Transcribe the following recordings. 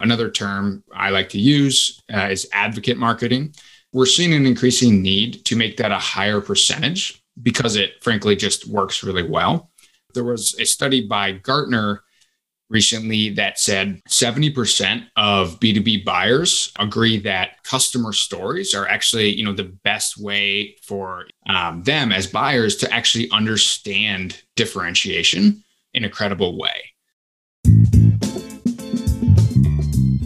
Another term I like to use uh, is advocate marketing. We're seeing an increasing need to make that a higher percentage because it frankly just works really well. There was a study by Gartner recently that said 70% of B2B buyers agree that customer stories are actually, you know, the best way for um, them as buyers to actually understand differentiation in a credible way.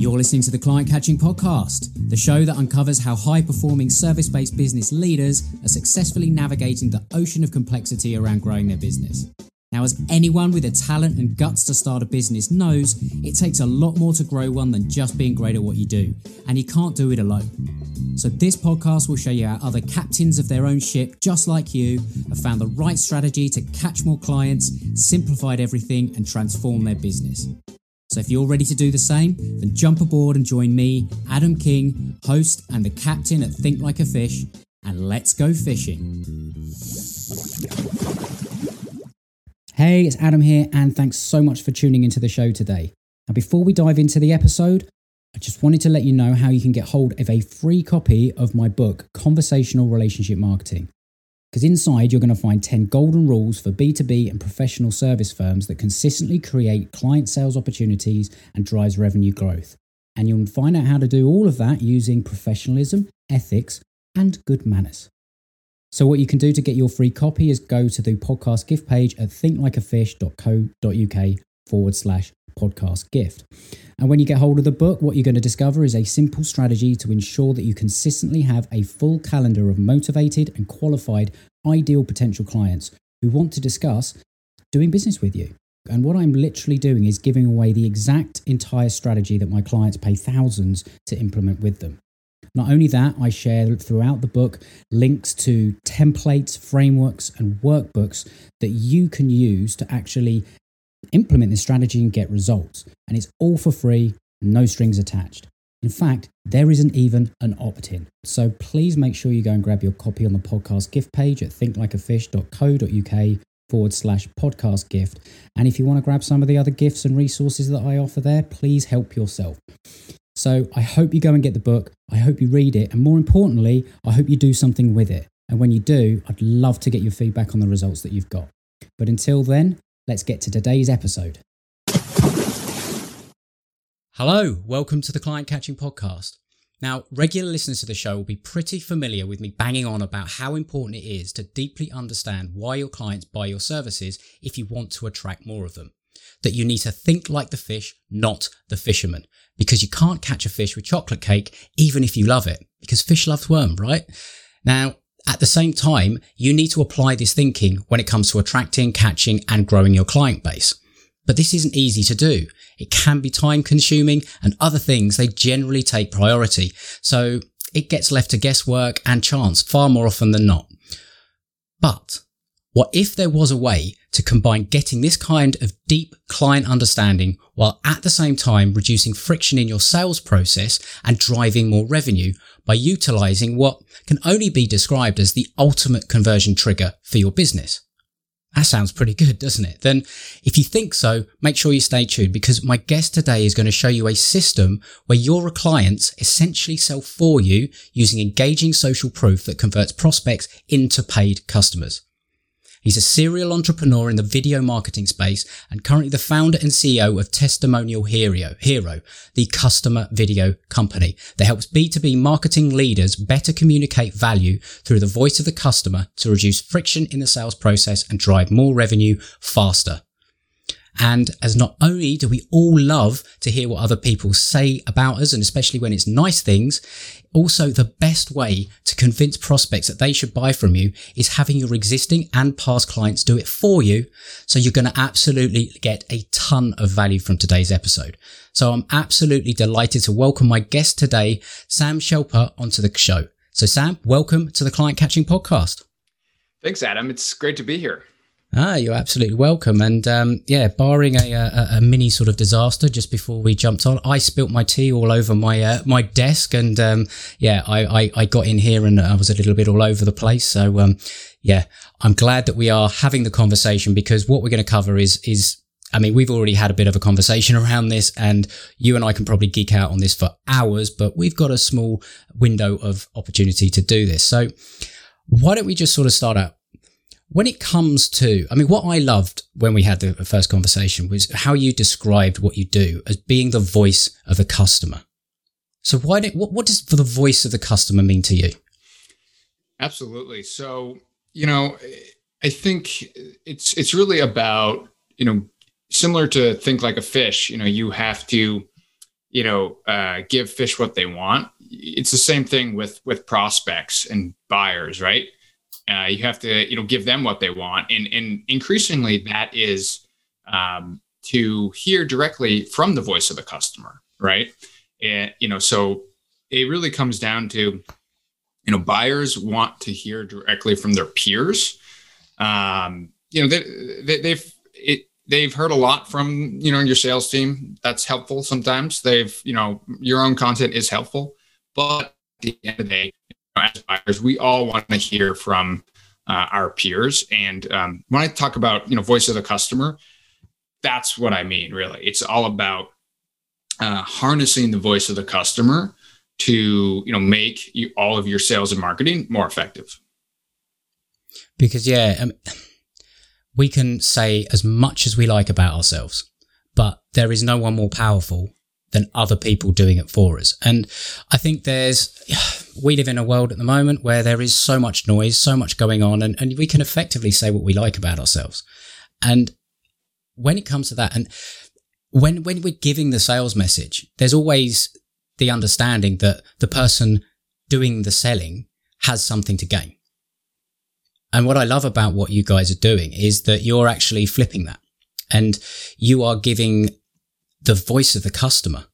You're listening to the Client Catching Podcast, the show that uncovers how high performing service based business leaders are successfully navigating the ocean of complexity around growing their business. Now, as anyone with a talent and guts to start a business knows, it takes a lot more to grow one than just being great at what you do, and you can't do it alone. So, this podcast will show you how other captains of their own ship, just like you, have found the right strategy to catch more clients, simplified everything, and transform their business. So if you're ready to do the same, then jump aboard and join me, Adam King, host and the captain at Think Like a Fish, and let's go fishing. Hey, it's Adam here, and thanks so much for tuning into the show today. Now, before we dive into the episode, I just wanted to let you know how you can get hold of a free copy of my book, Conversational Relationship Marketing. Because inside, you're going to find 10 golden rules for B2B and professional service firms that consistently create client sales opportunities and drives revenue growth. And you'll find out how to do all of that using professionalism, ethics, and good manners. So, what you can do to get your free copy is go to the podcast gift page at thinklikeafish.co.uk forward slash podcast gift. And when you get hold of the book, what you're going to discover is a simple strategy to ensure that you consistently have a full calendar of motivated and qualified ideal potential clients who want to discuss doing business with you. And what I'm literally doing is giving away the exact entire strategy that my clients pay thousands to implement with them. Not only that, I share throughout the book links to templates, frameworks, and workbooks that you can use to actually implement this strategy and get results. And it's all for free, no strings attached. In fact, there isn't even an opt in. So please make sure you go and grab your copy on the podcast gift page at thinklikeafish.co.uk forward slash podcast gift. And if you want to grab some of the other gifts and resources that I offer there, please help yourself. So I hope you go and get the book. I hope you read it. And more importantly, I hope you do something with it. And when you do, I'd love to get your feedback on the results that you've got. But until then, let's get to today's episode. Hello, welcome to the Client Catching Podcast. Now, regular listeners to the show will be pretty familiar with me banging on about how important it is to deeply understand why your clients buy your services if you want to attract more of them. That you need to think like the fish, not the fisherman, because you can't catch a fish with chocolate cake even if you love it, because fish loves worm, right? Now, at the same time, you need to apply this thinking when it comes to attracting, catching, and growing your client base. But this isn't easy to do. It can be time consuming and other things, they generally take priority. So it gets left to guesswork and chance far more often than not. But what if there was a way to combine getting this kind of deep client understanding while at the same time reducing friction in your sales process and driving more revenue by utilizing what can only be described as the ultimate conversion trigger for your business. That sounds pretty good, doesn't it? Then if you think so, make sure you stay tuned because my guest today is going to show you a system where your clients essentially sell for you using engaging social proof that converts prospects into paid customers. He's a serial entrepreneur in the video marketing space and currently the founder and CEO of Testimonial Hero, Hero, the customer video company that helps B2B marketing leaders better communicate value through the voice of the customer to reduce friction in the sales process and drive more revenue faster. And as not only do we all love to hear what other people say about us, and especially when it's nice things, also the best way to convince prospects that they should buy from you is having your existing and past clients do it for you. So you're going to absolutely get a ton of value from today's episode. So I'm absolutely delighted to welcome my guest today, Sam Shepler, onto the show. So Sam, welcome to the Client Catching Podcast. Thanks, Adam. It's great to be here. Ah, you're absolutely welcome. And um, yeah, barring a, a, a, mini sort of disaster just before we jumped on, I spilt my tea all over my uh, my desk, and um, yeah, I, I, I got in here and I was a little bit all over the place. So um, yeah, I'm glad that we are having the conversation because what we're going to cover is is I mean, we've already had a bit of a conversation around this, and you and I can probably geek out on this for hours, but we've got a small window of opportunity to do this. So, why don't we just sort of start out? When it comes to, I mean, what I loved when we had the first conversation was how you described what you do as being the voice of the customer. So, why do, what, what does the voice of the customer mean to you? Absolutely. So, you know, I think it's it's really about you know similar to think like a fish. You know, you have to you know uh, give fish what they want. It's the same thing with with prospects and buyers, right? Uh, you have to you know give them what they want, and and increasingly that is um, to hear directly from the voice of the customer, right? And you know, so it really comes down to you know buyers want to hear directly from their peers. Um, you know they, they, they've it, they've heard a lot from you know your sales team. That's helpful sometimes. They've you know your own content is helpful. But at the end of the day as buyers we all want to hear from uh, our peers. And um, when i talk about you know voice of the customer that's what i mean really. It's all about uh, harnessing the voice of the customer to you know make you, all of your sales and marketing more effective. Because yeah um, we can say as much as we like about ourselves but there is no one more powerful than other people doing it for us. And i think there's we live in a world at the moment where there is so much noise so much going on and, and we can effectively say what we like about ourselves and when it comes to that and when when we're giving the sales message there's always the understanding that the person doing the selling has something to gain. And what I love about what you guys are doing is that you're actually flipping that and you are giving the voice of the customer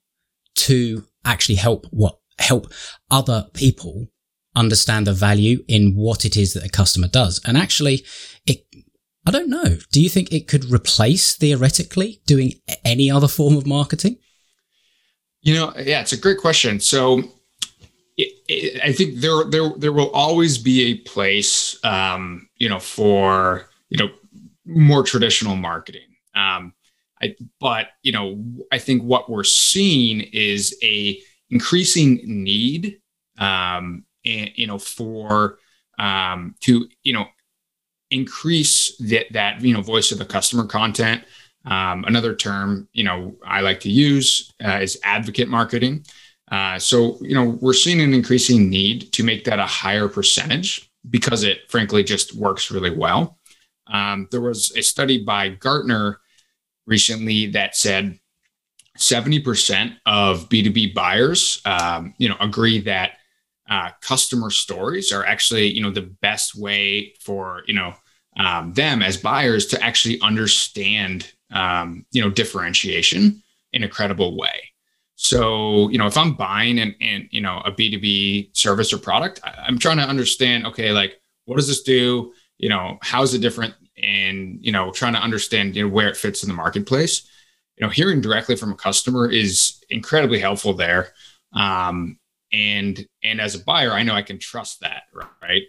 to actually help what help other people understand the value in what it is that a customer does. And actually it, I don't know. Do you think it could replace theoretically doing any other form of marketing? You know, yeah, it's a great question. So I think there there there will always be a place, um, you know, for you know more traditional marketing. Um, I, but you know, I think what we're seeing is a increasing need, um, and, you know, for um, to you know increase that that you know voice of the customer content um, another term, you know, I like to use uh, is advocate marketing. Uh, so, you know, we're seeing an increasing need to make that a higher percentage because it frankly just works really well. Um, there was a study by Gartner recently that said 70% of B2B buyers, um, you know, agree that uh, customer stories are actually, you know, the best way for, you know, um, them as buyers to actually understand um, you know, differentiation in a credible way. So, you know, if I'm buying and and you know a B2B service or product, I'm trying to understand, okay, like what does this do? You know, how is it different? And, you know, trying to understand, you know, where it fits in the marketplace. You know, hearing directly from a customer is incredibly helpful there. Um, and and as a buyer, I know I can trust that, right?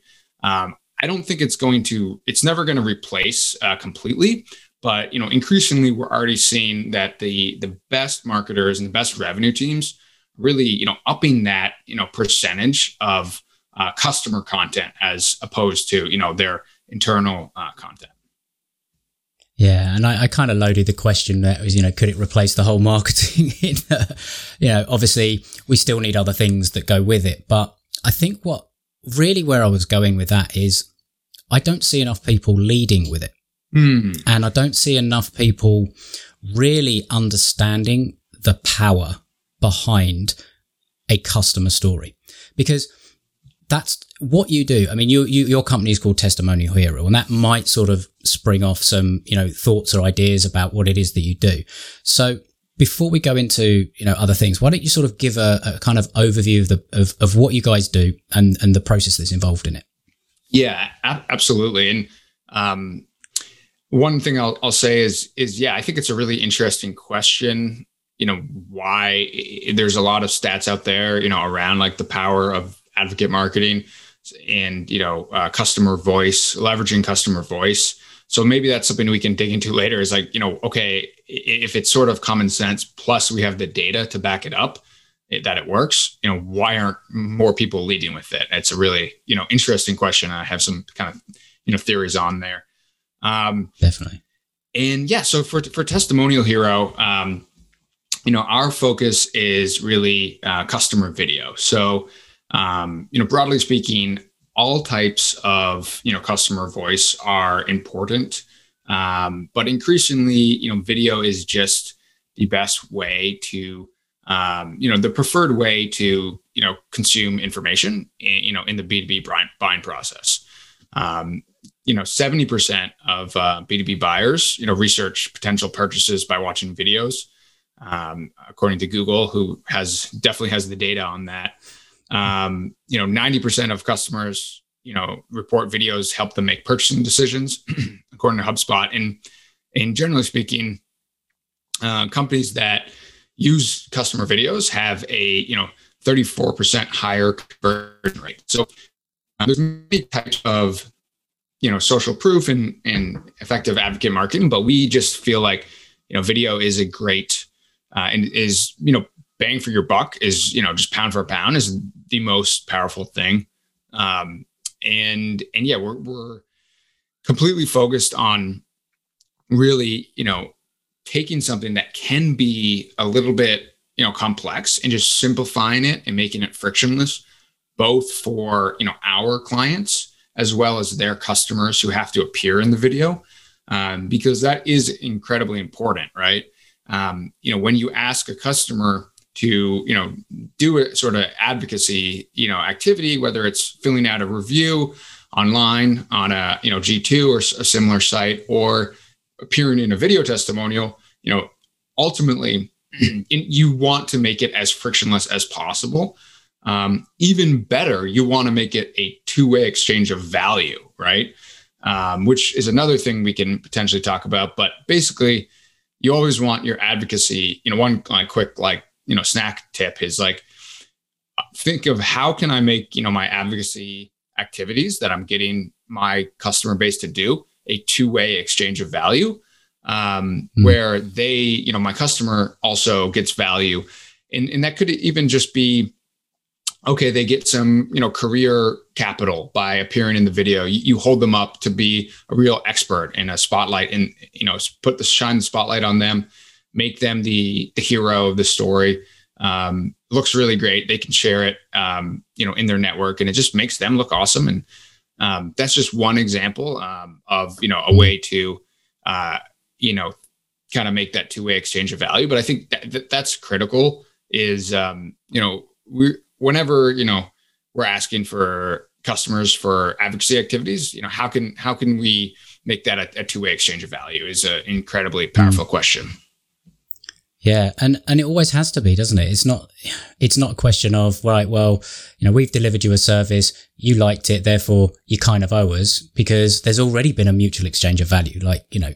Um, I don't think it's going to, it's never going to replace uh, completely, but you know, increasingly, we're already seeing that the the best marketers and the best revenue teams really, you know, upping that you know percentage of uh, customer content as opposed to you know their internal uh, content. Yeah, and I, I kind of loaded the question that was, you know, could it replace the whole marketing? in, uh, you know, obviously we still need other things that go with it, but I think what really where I was going with that is I don't see enough people leading with it. Mm. And I don't see enough people really understanding the power behind a customer story because that's what you do. I mean, you, you, your company is called Testimonial Hero, and that might sort of spring off some, you know, thoughts or ideas about what it is that you do. So before we go into, you know, other things, why don't you sort of give a, a kind of overview of the, of, of what you guys do and, and the process that's involved in it? Yeah, absolutely. And, um, one thing I'll, I'll say is is yeah, I think it's a really interesting question. You know why there's a lot of stats out there, you know, around like the power of advocate marketing and you know uh, customer voice, leveraging customer voice So maybe that's something we can dig into later is like, you know, okay, if it's sort of common sense, plus we have the data to back it up it, that it works, you know, why aren't more people leading with it? It's a really, you know, interesting question. I have some kind of, you know, theories on there. Um, Definitely. And yeah, so for, for Testimonial Hero, um, you know, our focus is really uh, customer video. So, um, you know, broadly speaking, all types of you know customer voice are important, um, but increasingly, you know, video is just the best way to um, you know the preferred way to you know consume information in, you know in the b2b buying process. Um, you know 70% of uh, b2b buyers you know research potential purchases by watching videos. Um, according to google who has definitely has the data on that um, you know 90% of customers you know report videos help them make purchasing decisions according to hubspot. And and generally speaking uh, companies that use customer videos have a you know 34% higher conversion rate. So uh, there's many types of you know social proof and and effective advocate marketing but we just feel like you know video is a great uh, and is you know bang for your buck is you know just pound for pound is the most powerful thing. Um and and yeah we're we're completely focused on really you know taking something that can be a little bit you know complex and just simplifying it and making it frictionless both for you know our clients as well as their customers who have to appear in the video um, because that is incredibly important right? Um, you know when you ask a customer to you know do a sort of advocacy you know activity whether it's filling out a review online on a you know g2 or a similar site or appearing in a video testimonial you know ultimately you want to make it as frictionless as possible. Um, even better you want to make it a two-way exchange of value right? Um, which is another thing we can potentially talk about but basically you always want your advocacy you know one like quick like you know snack tip is like think of how can I make you know my advocacy activities that I'm getting my customer base to do a two way exchange of value um, mm. where they you know my customer also gets value. And, and that could even just be okay they get some you know career capital by appearing in the video. You, you, hold them up to be a real expert in a spotlight and you know put the shine the spotlight on them make them the the hero of the story. Um, looks really great. They can share it, um, you know, in their network, and it just makes them look awesome. And um, that's just one example um, of you know a way to, uh, you know, kind of make that two way exchange of value. But I think that, that that's critical. Is um, you know we whenever you know we're asking for customers for advocacy activities, you know, how can how can we make that a, a two way exchange of value? Is an incredibly powerful mm. question. Yeah, and and it always has to be, doesn't it? It's not it's not a question of right, well, you know, we've delivered you a service, you liked it, therefore you kind of owe us because there's already been a mutual exchange of value. Like, you know,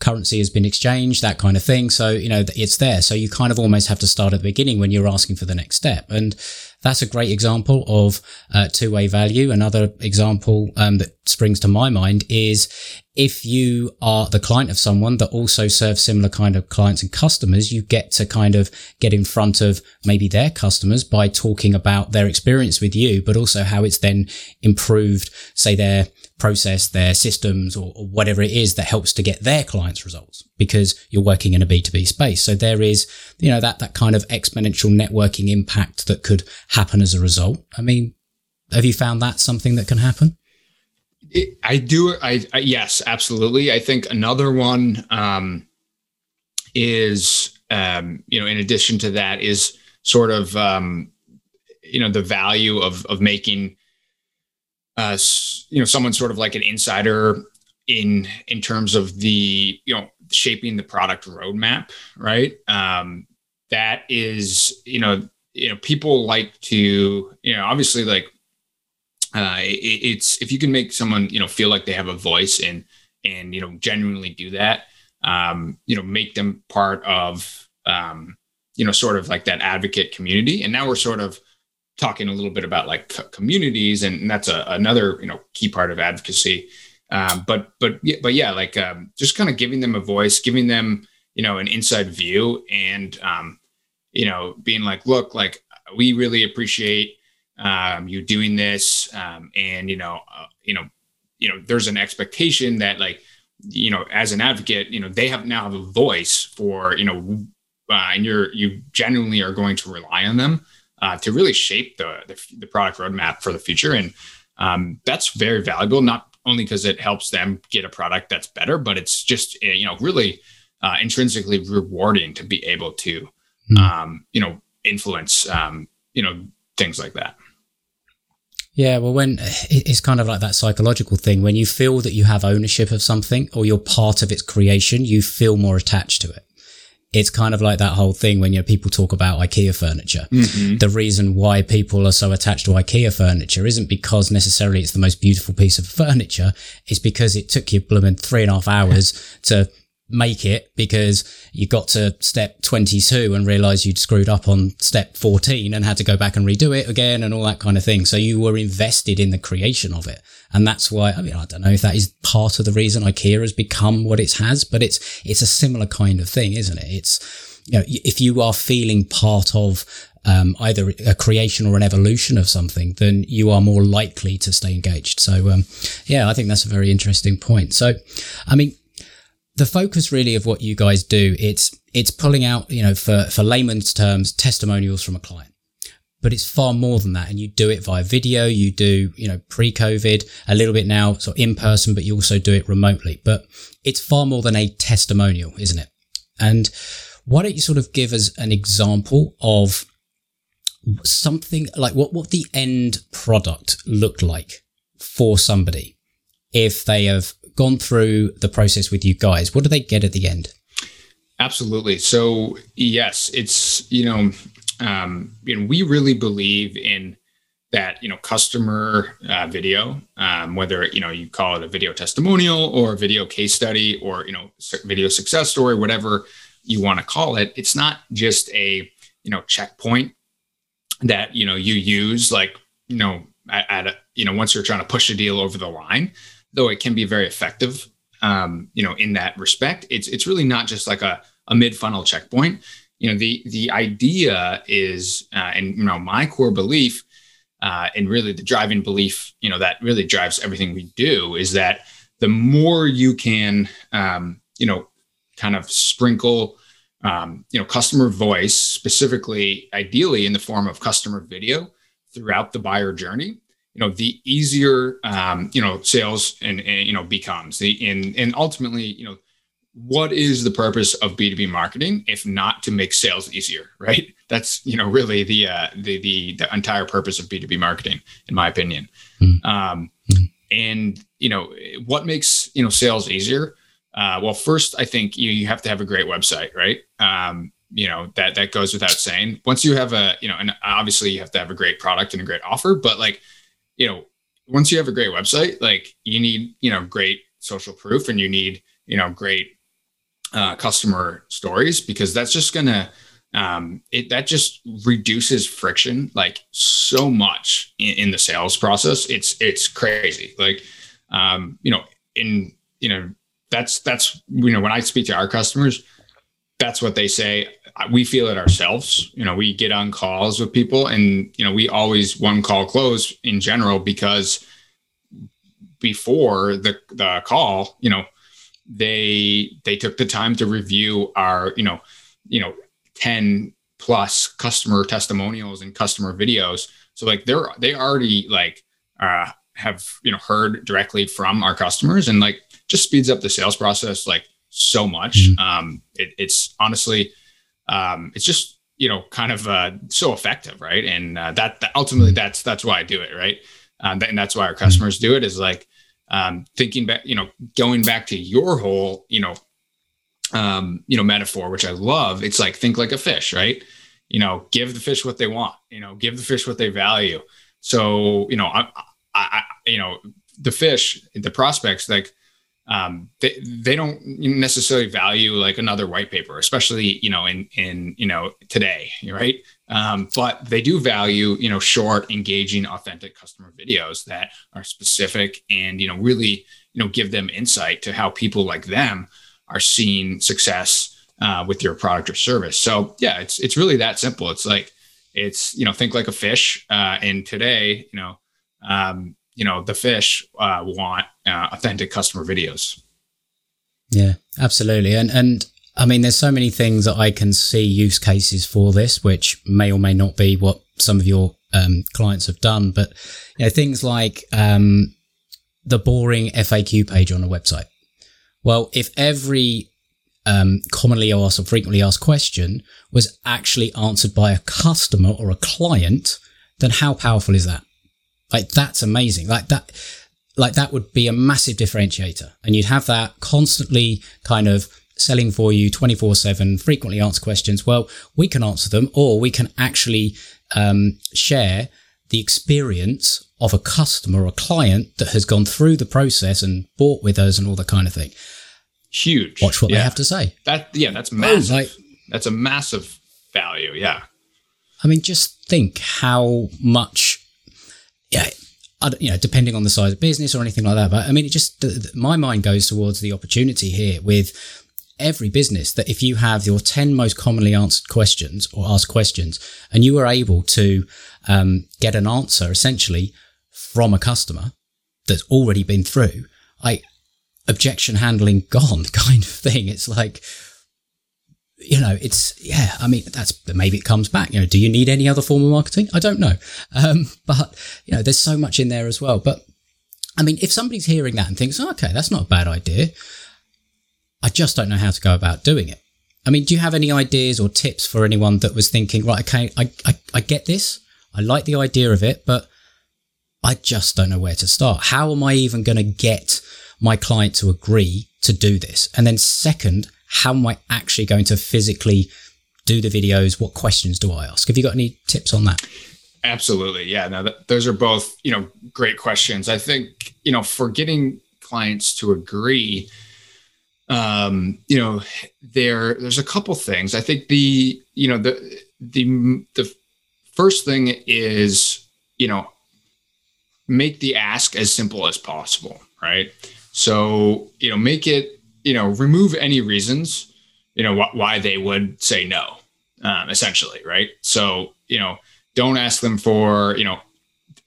currency has been exchanged, that kind of thing. So, you know, it's there. So you kind of almost have to start at the beginning when you're asking for the next step. And that's a great example of uh, two-way value. Another example um, that springs to my mind is if you are the client of someone that also serves similar kind of clients and customers, you get to kind of get in front of maybe their customers by talking about their experience with you, but also how it's then improved, say their process, their systems or, or whatever it is that helps to get their clients results because you're working in a B2B space. So there is, you know, that, that kind of exponential networking impact that could happen as a result. I mean, have you found that something that can happen? I do. I, I, yes, absolutely. I think another one um, is um, you know, in addition to that, is sort of um, you know the value of of making uh, you know someone sort of like an insider in in terms of the you know shaping the product roadmap, right? Um, that is you know you know people like to you know obviously like uh, it, it's if you can make someone you know feel like they have a voice and and you know genuinely do that um, you know make them part of um, you know sort of like that advocate community and now we're sort of talking a little bit about like communities and that's a, another you know key part of advocacy. Um, but but but yeah, like um, just kind of giving them a voice, giving them you know an inside view, and um, you know being like, look, like we really appreciate um, you doing this, um, and you know uh, you know you know there's an expectation that like you know as an advocate, you know they have now have a voice for you know, uh, and you're you genuinely are going to rely on them uh, to really shape the, the, the product roadmap for the future, and um, that's very valuable. Not only because it helps them get a product that's better, but it's just eh, you know really uh, intrinsically rewarding to be able to mm. um, you know influence um, you know things like that. Yeah, well, when it's kind of like that psychological thing, when you feel that you have ownership of something or you're part of its creation, you feel more attached to it it's kind of like that whole thing when you know people talk about IKEA furniture. Mm-hmm. The reason why people are so attached to IKEA furniture isn't because necessarily it's the most beautiful piece of furniture. It's because it took you blooming three and a half hours to make it because you got to step 22 and realized you'd screwed up on step 14 and had to go back and redo it again and all that kind of thing. So you were invested in the creation of it. And that's why, I mean, I don't know if that is part of the reason IKEA has become what it has, but it's, it's a similar kind of thing, isn't it? It's, you know, if you are feeling part of um, either a creation or an evolution of something, then you are more likely to stay engaged. So, um, yeah, I think that's a very interesting point. So, I mean, the focus really of what you guys do, it's it's pulling out, you know, for for layman's terms, testimonials from a client. But it's far more than that. And you do it via video. You do, you know, pre-COVID, a little bit now, so in person, but you also do it remotely. But it's far more than a testimonial, isn't it? And why don't you sort of give us an example of something like what, what the end product looked like for somebody if they have gone through the process with you guys, what do they get at the end? Absolutely. So yes, it's you know, um, you know, we really believe in that you know customer uh, video, um, whether you know you call it a video testimonial or a video case study or you know video success story, whatever you want to call it. It's not just a you know checkpoint that you know you use like you know at, a, you know once you're trying to push a deal over the line though it can be very effective, um, you know, in that respect, it's it's really not just like a, a mid funnel checkpoint. You know, the the idea is, uh, and you know, my core belief, uh, and really the driving belief, you know, that really drives everything we do is that the more you can, um, you know, kind of sprinkle, um, you know, customer voice, specifically, ideally in the form of customer video throughout the buyer journey, you know the easier um, you know sales and, and you know becomes. The and and ultimately you know what is the purpose of b2b marketing if not to make sales easier right? That's you know really the uh, the the, the entire purpose of b2b marketing in my opinion. Mm-hmm. um, mm-hmm. and you know what makes you know sales easier? Uh, well first i think you, you have to have a great website right? Um, you know that that goes without saying. Once you have a you know and obviously you have to have a great product and a great offer but like you know, once you have a great website, like you need, you know, great social proof and you need, you know, great uh, customer stories because that's just gonna um, it that just reduces friction like so much in, in, the sales process. It's it's crazy. Like um, you know, in you know, that's that's you know when I speak to our customers, that's what they say we feel it ourselves. You know, we get on calls with people and, you know, we always one call close in general because before the, the call, you know, they, they took the time to review our, you know, you know, 10 plus customer testimonials and customer videos. So like they're, they already like, uh, have, you know, heard directly from our customers and like just speeds up the sales process like so much. Mm-hmm. Um, it, it's honestly, um, it's just you know kind of uh, so effective, right? And uh, that, that, ultimately that's that's why I do it, right? Um, and that's why our customers do it is like um, thinking back, you know, going back to your whole, you know, um, you know, metaphor, which I love. It's like think like a fish, right? You know, give the fish what they want. You know, give the fish what they value. So you know, I, I, I you know, the fish, the prospects, like um, they they don't necessarily value like another white paper, especially you know in in you know today, right? Um, but they do value you know short, engaging, authentic customer videos that are specific and you know really you know give them insight to how people like them are seeing success uh, with your product or service. So yeah, it's it's really that simple. It's like it's you know think like a fish, uh, and today you know. Um, you know the fish uh, want uh, authentic customer videos. Yeah, absolutely, and and I mean, there's so many things that I can see use cases for this, which may or may not be what some of your um, clients have done, but you know, things like um, the boring FAQ page on a website. Well, if every um, commonly asked or frequently asked question was actually answered by a customer or a client, then how powerful is that? Like that's amazing. Like that, like that would be a massive differentiator. And you'd have that constantly kind of selling for you 24 7, frequently asked questions. Well, we can answer them or we can actually um, share the experience of a customer or client that has gone through the process and bought with us and all that kind of thing. Huge. Watch what yeah. they have to say. That yeah, that's massive. Oh, like, that's a massive value. Yeah. I mean, just think how much yeah, you know, depending on the size of business or anything like that. But I mean, it just, my mind goes towards the opportunity here with every business that if you have your 10 most commonly answered questions or asked questions and you are able to um, get an answer essentially from a customer that's already been through, I objection handling gone kind of thing. It's like, you know, it's yeah. I mean, that's maybe it comes back. You know, do you need any other form of marketing? I don't know, um, but you know, there's so much in there as well. But I mean, if somebody's hearing that and thinks, oh, okay, that's not a bad idea, I just don't know how to go about doing it. I mean, do you have any ideas or tips for anyone that was thinking, right, okay, I, I, I get this, I like the idea of it, but I just don't know where to start. How am I even going to get my client to agree to do this? And then second, how am I actually going to physically do the videos? What questions do I ask? Have you got any tips on that? Absolutely. Yeah. Now, th- those are both, you know, great questions. I think, you know, for getting clients to agree, um, you know, there there's a couple things. I think the, you know, the the the first thing is, you know, make the ask as simple as possible, right? So, you know, make it you know, remove any reasons, you know, wh- why they would say no, um, essentially, right? So, you know, don't ask them for, you know,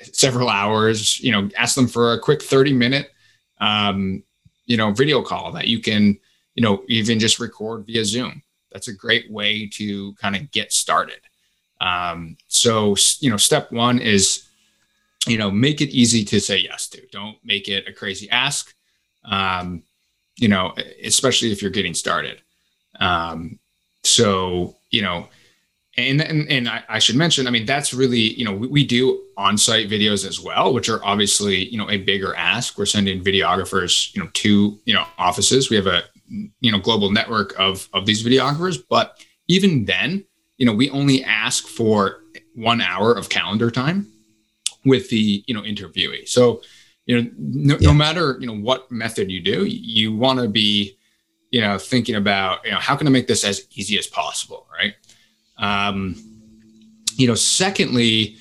several hours, you know, ask them for a quick 30 minute, um, you know, video call that you can, you know, even just record via Zoom. That's a great way to kind of get started. Um, so, you know, step one is, you know, make it easy to say yes to. Don't make it a crazy ask. Um, you know, especially if you're getting started. Um, so, you know, and and, and I, I, should mention, I mean, that's really, you know, we, we, do on-site videos as well, which are obviously, you know, a bigger ask. We're sending videographers, you know, to, you know, offices. We have a, you know, global network of of these videographers, but even then, you know, we only ask for one hour of calendar time with the, you know, interviewee. So, you know no, yeah. no matter you know what method you do you want to be you know thinking about you know how can i make this as easy as possible right um you know secondly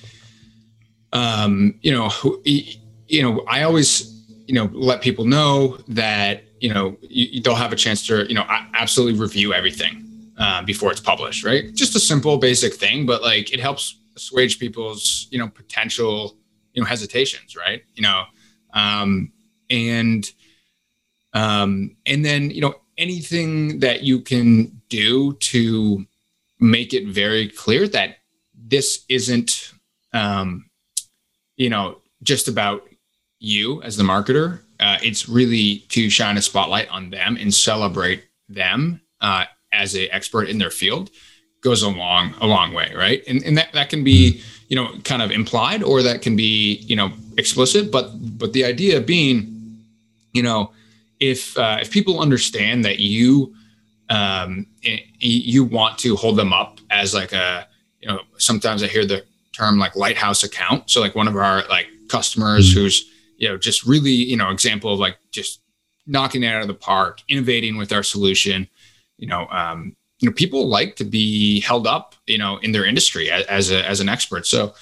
um you know you know i always you know let people know that you know you, they'll have a chance to you know absolutely review everything uh, before it's published right just a simple basic thing but like it helps assuage people's you know potential you know hesitations right you know um, and um, and then you know anything that you can do to make it very clear that this isn't um, you know just about you as the marketer uh, it's really to shine a spotlight on them and celebrate them uh, as a expert in their field goes a long a long way right? And, and that, that can be you know kind of implied or that can be you know explicit but but the idea being you know if uh, if people understand that you um you want to hold them up as like a you know sometimes i hear the term like lighthouse account so like one of our like customers mm-hmm. who's you know just really you know example of like just knocking it out of the park, innovating with our solution. You know, um, you know, people like to be held up, you know, in their industry as, as a as an expert. So,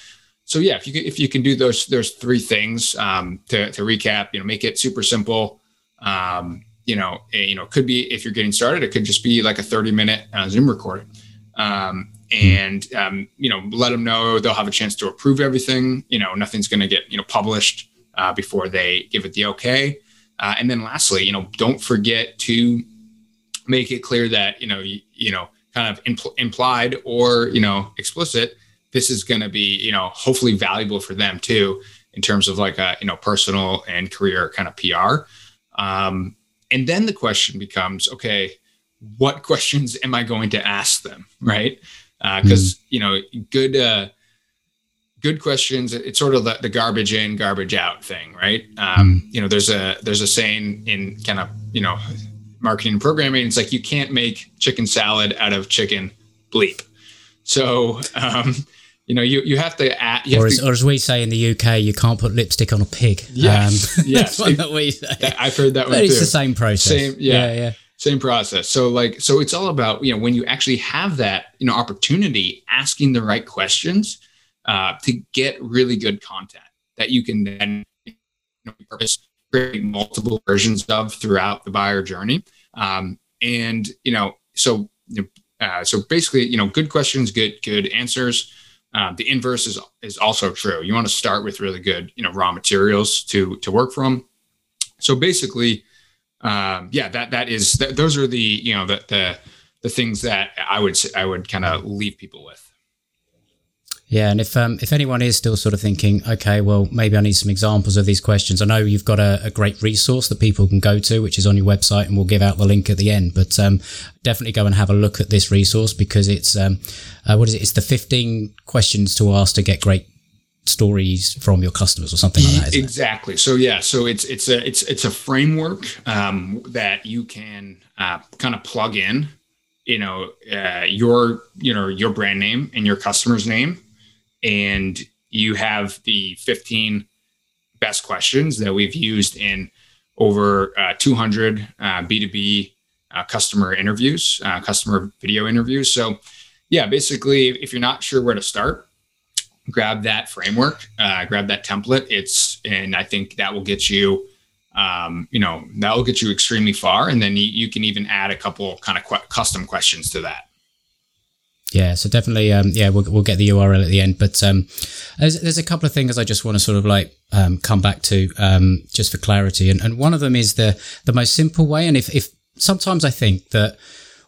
so yeah, if you can, if you can do those those three things um, to to recap, you know, make it super simple. Um, you know, you know, could be if you're getting started, it could just be like a 30 minute uh, Zoom recording. Um, and um, you know, let them know they'll have a chance to approve everything. You know, nothing's going to get you know published uh, before they give it the okay. Uh, and then lastly, you know, don't forget to make it clear that you know you, you know kind of impl- implied or you know explicit this is going to be you know hopefully valuable for them too in terms of like a you know personal and career kind of pr um, and then the question becomes okay what questions am i going to ask them right because uh, mm. you know good uh, good questions it's sort of the, the, garbage in garbage out thing right um, mm. you know there's a there's a saying in kind of you know marketing and programming it's like you can't make chicken salad out of chicken bleep. So um, you know you you have to add or, as, to, or as we say in the uk you can't put lipstick on a pig. Yes um, yes. that's that we say. That, i've heard that but one it's too. the same process. Same yeah. Yeah, yeah. Same process. So like so it's all about you know when you actually have that you know opportunity asking the right questions uh, to get really good content that you can then you know, create multiple versions of throughout the buyer journey. Um, and you know, so uh, so basically, you know, good questions, good good answers. Uh, the inverse is is also true. You want to start with really good, you know, raw materials to to work from. So basically, um, yeah, that that is that, those are the you know the the the things that I would I would kind of leave people with. Yeah, and if um, if anyone is still sort of thinking, okay, well, maybe I need some examples of these questions. I know you've got a, a great resource that people can go to, which is on your website, and we'll give out the link at the end. But um, definitely go and have a look at this resource because it's um, uh, what is it? It's the fifteen questions to ask to get great stories from your customers or something like that. Exactly. It? So yeah, so it's it's a it's it's a framework um, that you can uh, kind of plug in, you know, uh, your you know your brand name and your customer's name and you have the 15 best questions that we've used in over uh, 200 uh, B2B uh, customer interviews, uh, customer video interviews. So, yeah, basically, if you're not sure where to start, grab that framework, uh, grab that template. It's, and I think that will get you, um, you know, that will get you extremely far. And then you, you can even add a couple kind of qu- custom questions to that. Yeah, so definitely, um, yeah, we'll, we'll get the URL at the end. But um, there's, there's a couple of things I just want to sort of like um, come back to um, just for clarity. And, and one of them is the the most simple way. And if, if sometimes I think that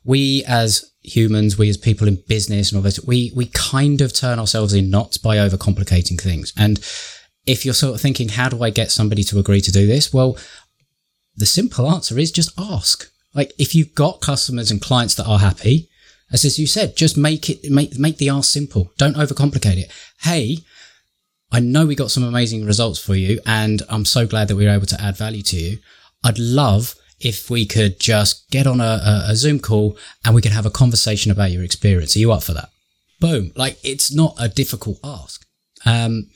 we as humans, we as people in business and all this, we we kind of turn ourselves in knots by overcomplicating things. And if you're sort of thinking, how do I get somebody to agree to do this? Well, the simple answer is just ask. Like if you've got customers and clients that are happy, as, as you said, just make it, make, make the ask simple. Don't overcomplicate it. Hey, I know we got some amazing results for you and I'm so glad that we were able to add value to you. I'd love if we could just get on a, a, Zoom call and we could have a conversation about your experience. Are you up for that? Boom. Like it's not a difficult ask. Um,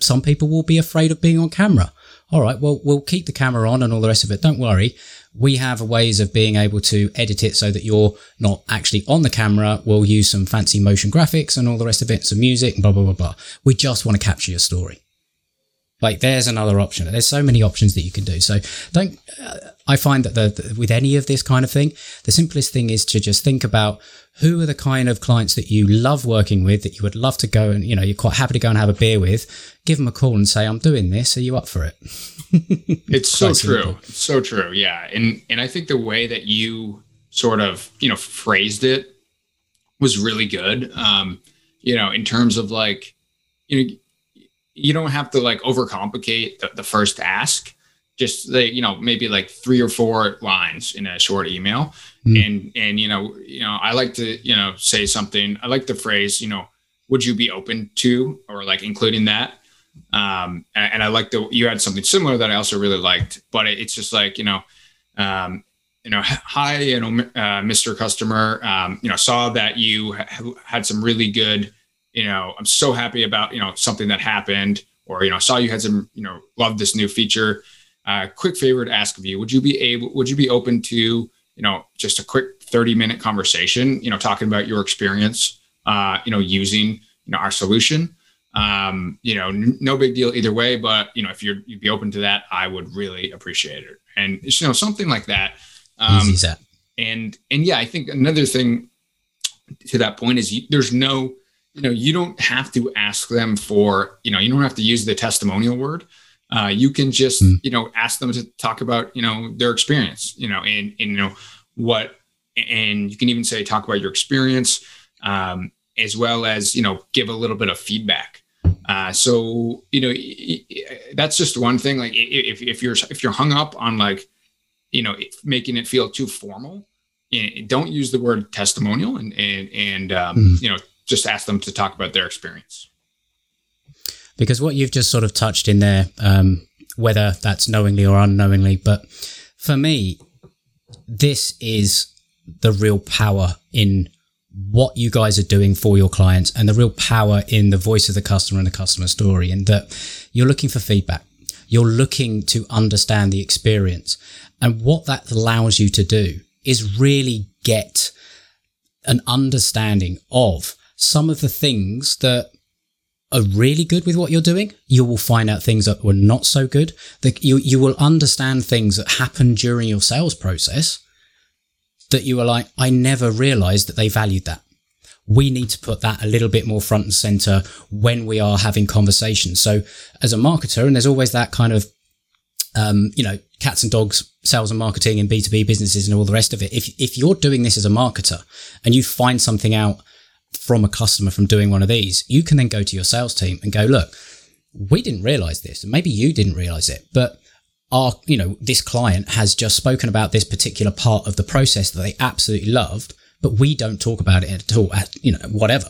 some people will be afraid of being on camera. All right. Well, we'll keep the camera on and all the rest of it. Don't worry we have ways of being able to edit it so that you're not actually on the camera. We'll use some fancy motion graphics and all the rest of it, some music, blah, blah, blah, blah. We just want to capture your story. Like there's another option. There's so many options that you can do. So don't, uh, I find that the, the, with any of this kind of thing, the simplest thing is to just think about who are the kind of clients that you love working with that you would love to go and, you know, you're quite happy to go and have a beer with. Give them a call and say, I'm doing this. Are you up for it? it's so true. It's so true. Yeah. And, and I think the way that you sort of, you know, phrased it was really good. Um, you know, in terms of like, you know, you don't have to like overcomplicate the, the first ask. Just like you know maybe like three or four lines in a short email. Mm. and and you know you know i like to you know say something. I like the phrase you know would you be open to or like including that? Um and, and i like the you had something similar that i also really liked but it, it's just like you know um you know hi you know uh, mr customer. Um you know saw that you ha- had some really good you know, I'm so happy about, you know, something that happened or, you know, saw you had some, you know, love this new feature. uh, quick favor to ask of you: Would you be able? Would you be open to you know just a quick thirty minute conversation? You know, talking about your experience. Uh, you know, using you know our solution. Um, you know, n- no big deal either way. But you know, if you're you'd be open to that, I would really appreciate it. And you know, something like that. Um, Easy set. And and yeah, I think another thing to that point is you, there's no you know you don't have to ask them for you know you don't have to use the testimonial word uh, you can just mm. you know ask them to talk about you know their experience you know and, and you know what and you can even say talk about your experience um, as well as you know give a little bit of feedback uh, so you know that's just one thing like if, if you're if you're hung up on like you know making it feel too formal don't use the word testimonial and and and um, mm. you know just ask them to talk about their experience. Because what you've just sort of touched in there um, whether that's knowingly or unknowingly but for me this is the real power in what you guys are doing for your clients and the real power in the voice of the customer and the customer story and that you're looking for feedback. You're looking to understand the experience. And what that allows you to do is really get an understanding of some of the things that are really good with what you're doing. You will find out things that were not so good. That you you will understand things that happen during your sales process that you are like, I never realized that they valued that. We need to put that a little bit more front and center when we are having conversations. So as a marketer, and there's always that kind of um, you know, cats and dogs, sales and marketing and B2B businesses and all the rest of it. If, if you're doing this as a marketer and you find something out from a customer from doing one of these, you can then go to your sales team and go, look, we didn't realize this. And maybe you didn't realize it, but our, you know, this client has just spoken about this particular part of the process that they absolutely loved, but we don't talk about it at all at, you know, whatever.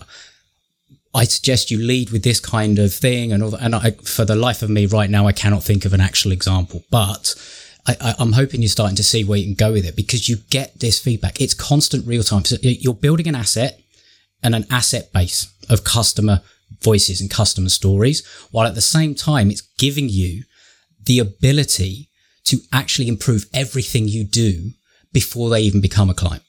I suggest you lead with this kind of thing. And, all, and I, for the life of me right now, I cannot think of an actual example, but I, am hoping you're starting to see where you can go with it because you get this feedback. It's constant real time. So you're building an asset and an asset base of customer voices and customer stories, while at the same time, it's giving you the ability to actually improve everything you do before they even become a client.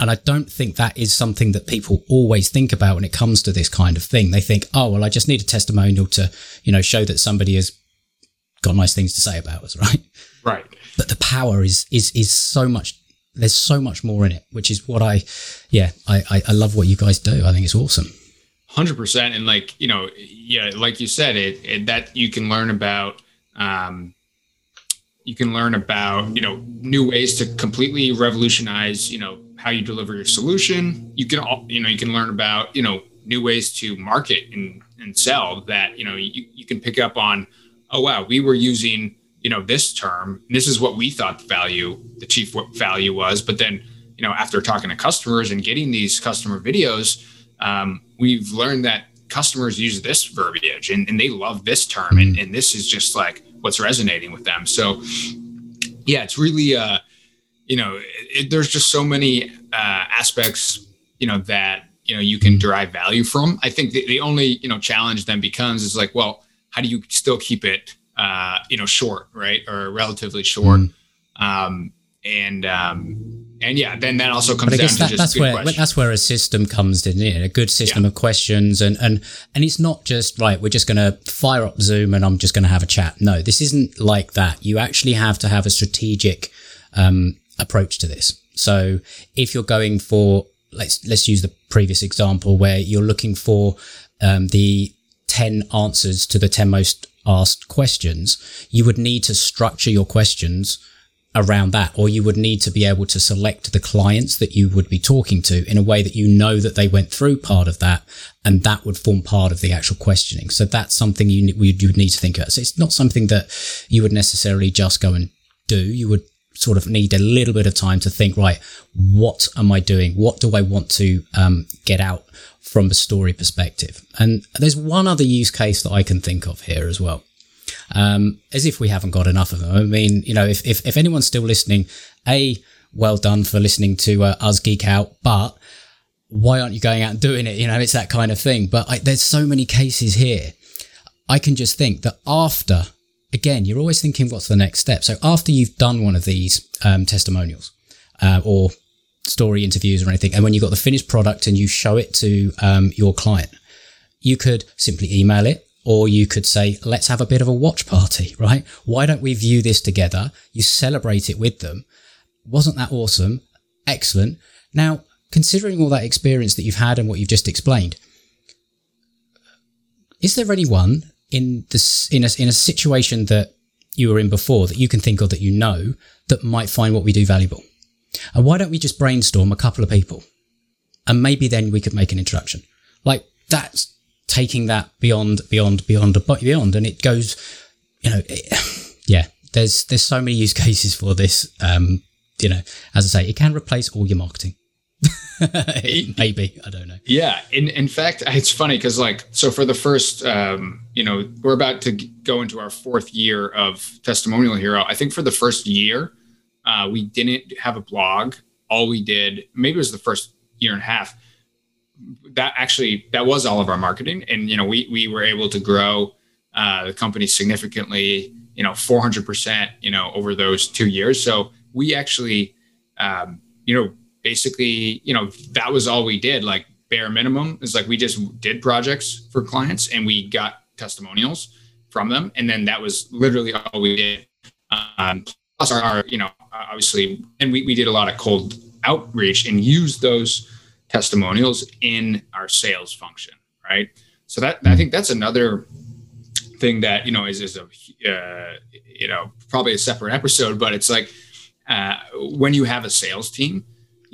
And I don't think that is something that people always think about when it comes to this kind of thing. They think, oh, well, I just need a testimonial to, you know, show that somebody has got nice things to say about us, right? Right. But the power is is is so much. There's so much more in it, which is what I, yeah, I I, I love what you guys do. I think it's awesome. Hundred percent, and like you know, yeah, like you said, it, it that you can learn about. Um, you can learn about you know new ways to completely revolutionize you know how you deliver your solution. You can all, you know, you can learn about, you know, new ways to market and, and sell that, you know, you, you can pick up on, oh, wow, we were using, you know, this term. This is what we thought the value, the chief value was. But then, you know, after talking to customers and getting these customer videos, um, we've learned that customers use this verbiage and, and they love this term. And, and this is just like what's resonating with them. So yeah, it's really, uh, you know, it, there's just so many uh, aspects, you know, that you know you can derive value from. I think the, the only you know challenge then becomes is like, well, how do you still keep it, uh, you know, short, right, or relatively short? Mm. Um, and um, and yeah, then that also comes down that, to that's where questions. that's where a system comes in. a good system yeah. of questions, and and and it's not just right. We're just going to fire up Zoom, and I'm just going to have a chat. No, this isn't like that. You actually have to have a strategic um, approach to this. So if you're going for let's let's use the previous example where you're looking for um, the 10 answers to the 10 most asked questions, you would need to structure your questions around that, or you would need to be able to select the clients that you would be talking to in a way that you know that they went through part of that, and that would form part of the actual questioning. So that's something you you would need to think about. So it's not something that you would necessarily just go and do. You would sort of need a little bit of time to think, right, what am I doing? What do I want to um, get out from a story perspective? And there's one other use case that I can think of here as well. Um, as if we haven't got enough of them. I mean, you know, if, if, if anyone's still listening, A, well done for listening to uh, us geek out, but why aren't you going out and doing it? You know, it's that kind of thing. But I, there's so many cases here. I can just think that after again, you're always thinking, what's the next step? So after you've done one of these um, testimonials uh, or story interviews or anything, and when you've got the finished product and you show it to um, your client, you could simply email it or you could say, let's have a bit of a watch party, right? Why don't we view this together? You celebrate it with them. Wasn't that awesome? Excellent. Now, considering all that experience that you've had and what you've just explained, is there anyone in this in a in a situation that you were in before that you can think of that you know that might find what we do valuable? And why don't we just brainstorm a couple of people, and maybe then we could make an introduction? Like that's taking that beyond beyond beyond beyond, and it goes, you know, it, yeah. There's there's so many use cases for this. Um, you know, as I say, it can replace all your marketing. Maybe I don't know. Yeah, in in fact, it's funny because like so for the first, um, you know, we're about to go into our fourth year of Testimonial Hero. I think for the first year, uh, we didn't have a blog. All we did, maybe it was the first year and a half. That actually that was all of our marketing, and you know, we we were able to grow uh, the company significantly. You know, four hundred percent. You know, over those two years. So we actually, um, you know basically, you know, that was all we did. Like bare minimum is like we just did projects for clients and we got testimonials from them, and then that was literally all we did. Um, plus our, you know, obviously, and we we did a lot of cold outreach and used those testimonials in our sales function, right? So that I think that's another thing that you know is is a uh, you know probably a separate episode, but it's like uh, when you have a sales team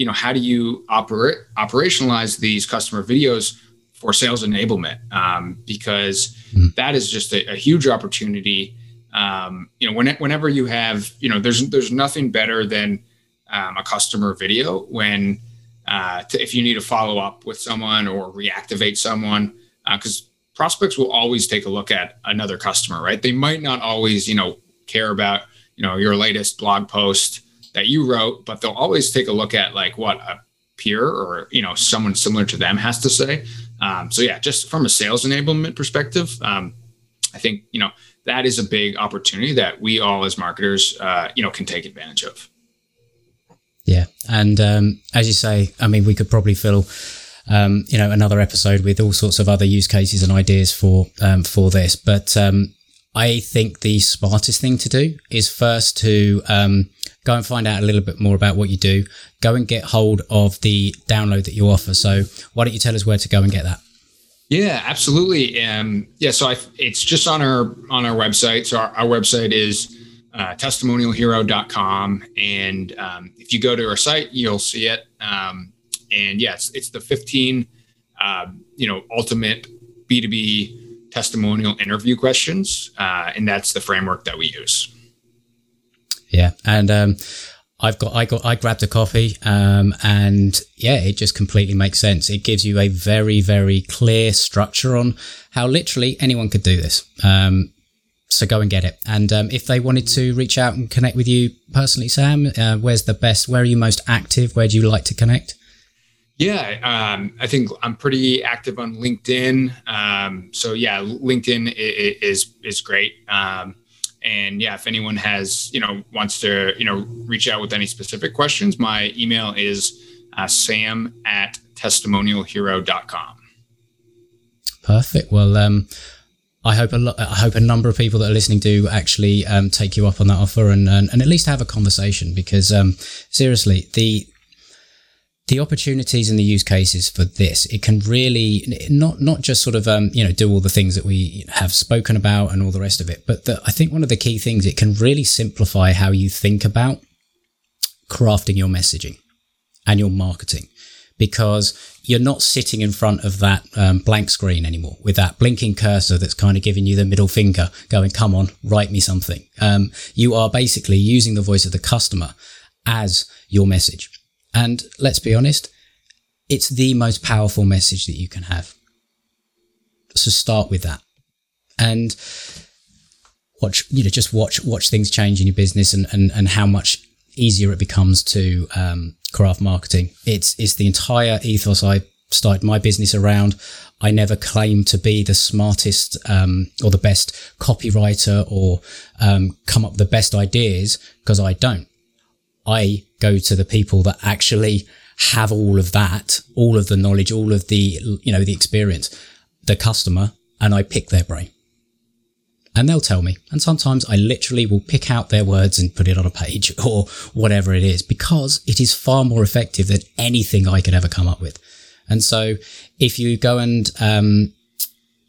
you know, how do you operate operationalize these customer videos for sales enablement? Um, because mm. that is just a, a huge opportunity. Um, you know, when, whenever you have, you know, there's there's nothing better than um, a customer video when uh, to, if you need to follow up with someone or reactivate someone, because uh, prospects will always take a look at another customer, right? They might not always, you know, care about you know your latest blog post that you wrote, but they'll always take a look at like what a peer or you know someone similar to them has to say. Um, so yeah, just from a sales enablement perspective, um, I think you know that is a big opportunity that we all as marketers uh, you know can take advantage of. Yeah, and um, as you say, I mean, we could probably fill. Um, you know, another episode with all sorts of other use cases and ideas for um, for this. But um, I think the smartest thing to do is first to um, go and find out a little bit more about what you do. Go and get hold of the download that you offer. So why don't you tell us where to go and get that? Yeah, absolutely. Um, yeah, so I, it's just on our on our website. So our, our website is uh, testimonialhero.com, and um, if you go to our site, you'll see it. Um, and yes, it's the 15, uh, you know, ultimate B2B testimonial interview questions, uh, and that's the framework that we use. Yeah, and um, I've got I got I grabbed a copy, um, and yeah, it just completely makes sense. It gives you a very very clear structure on how literally anyone could do this. Um, so go and get it. And um, if they wanted to reach out and connect with you personally, Sam, uh, where's the best? Where are you most active? Where do you like to connect? Yeah, um, I think I'm pretty active on LinkedIn. Um, so yeah, LinkedIn is is great. Um, and yeah, if anyone has, you know, wants to, you know, reach out with any specific questions, my email is uh, sam at testimonialhero.com. Perfect. Well, um, I hope a lot, I hope a number of people that are listening do actually um, take you up on that offer and, and, and at least have a conversation because um, seriously, the the opportunities and the use cases for this, it can really not not just sort of um, you know do all the things that we have spoken about and all the rest of it, but the, I think one of the key things it can really simplify how you think about crafting your messaging and your marketing because you're not sitting in front of that um, blank screen anymore with that blinking cursor that's kind of giving you the middle finger going, come on, write me something. Um, you are basically using the voice of the customer as your message. And let's be honest, it's the most powerful message that you can have. So start with that. And watch, you know, just watch watch things change in your business and and, and how much easier it becomes to um, craft marketing. It's it's the entire ethos I started my business around. I never claimed to be the smartest um, or the best copywriter or um, come up with the best ideas because I don't. I go to the people that actually have all of that, all of the knowledge, all of the, you know, the experience, the customer, and I pick their brain. And they'll tell me. And sometimes I literally will pick out their words and put it on a page or whatever it is because it is far more effective than anything I could ever come up with. And so if you go and, um,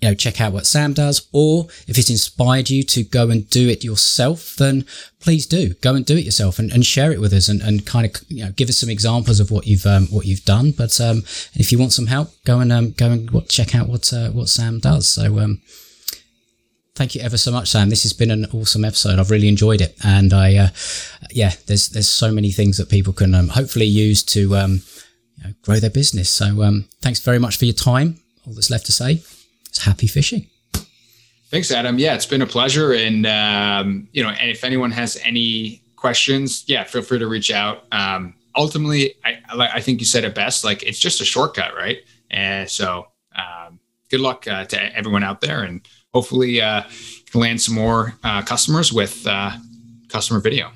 you know, check out what Sam does, or if it's inspired you to go and do it yourself, then please do go and do it yourself and, and share it with us and, and kind of, you know, give us some examples of what you've, um, what you've done. But, um, if you want some help, go and, um, go and what, check out what, uh, what Sam does. So, um, thank you ever so much, Sam. This has been an awesome episode. I've really enjoyed it. And I, uh, yeah, there's, there's so many things that people can, um, hopefully use to, um, you know, grow their business. So, um, thanks very much for your time. All that's left to say happy fishing. Thanks, Adam. Yeah, it's been a pleasure. And, um, you know, and if anyone has any questions, yeah, feel free to reach out. Um, ultimately, I, I think you said it best. Like it's just a shortcut, right? And so, um, good luck uh, to everyone out there and hopefully uh, you can land some more uh, customers with uh, customer video.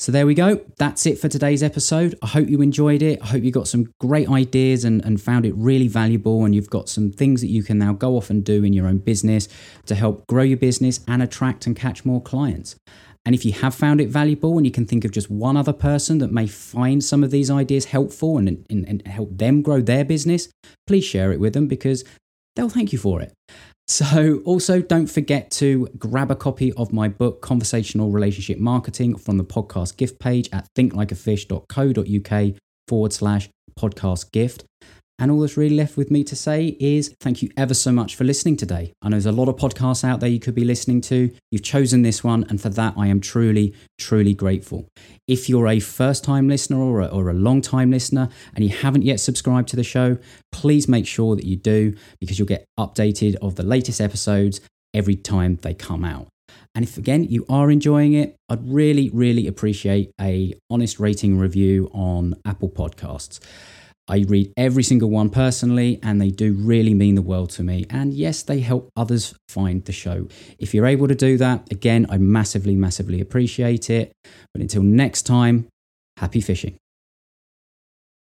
So there we go. That's it for today's episode. I hope you enjoyed it. I hope you got some great ideas and, and found it really valuable. And you've got some things that you can now go off and do in your own business to help grow your business and attract and catch more clients. And if you have found it valuable and you can think of just one other person that may find some of these ideas helpful and, and, and help them grow their business, please share it with them because they'll thank you for it. So, also don't forget to grab a copy of my book, Conversational Relationship Marketing, from the podcast gift page at thinklikeafish.co.uk forward slash podcast gift. And all that's really left with me to say is thank you ever so much for listening today. I know there's a lot of podcasts out there you could be listening to. You've chosen this one, and for that, I am truly, truly grateful. If you're a first time listener or a, or a long time listener and you haven't yet subscribed to the show, please make sure that you do because you'll get updated of the latest episodes every time they come out. And if again you are enjoying it, I'd really, really appreciate a honest rating review on Apple Podcasts. I read every single one personally, and they do really mean the world to me. And yes, they help others find the show. If you're able to do that, again, I massively, massively appreciate it. But until next time, happy fishing.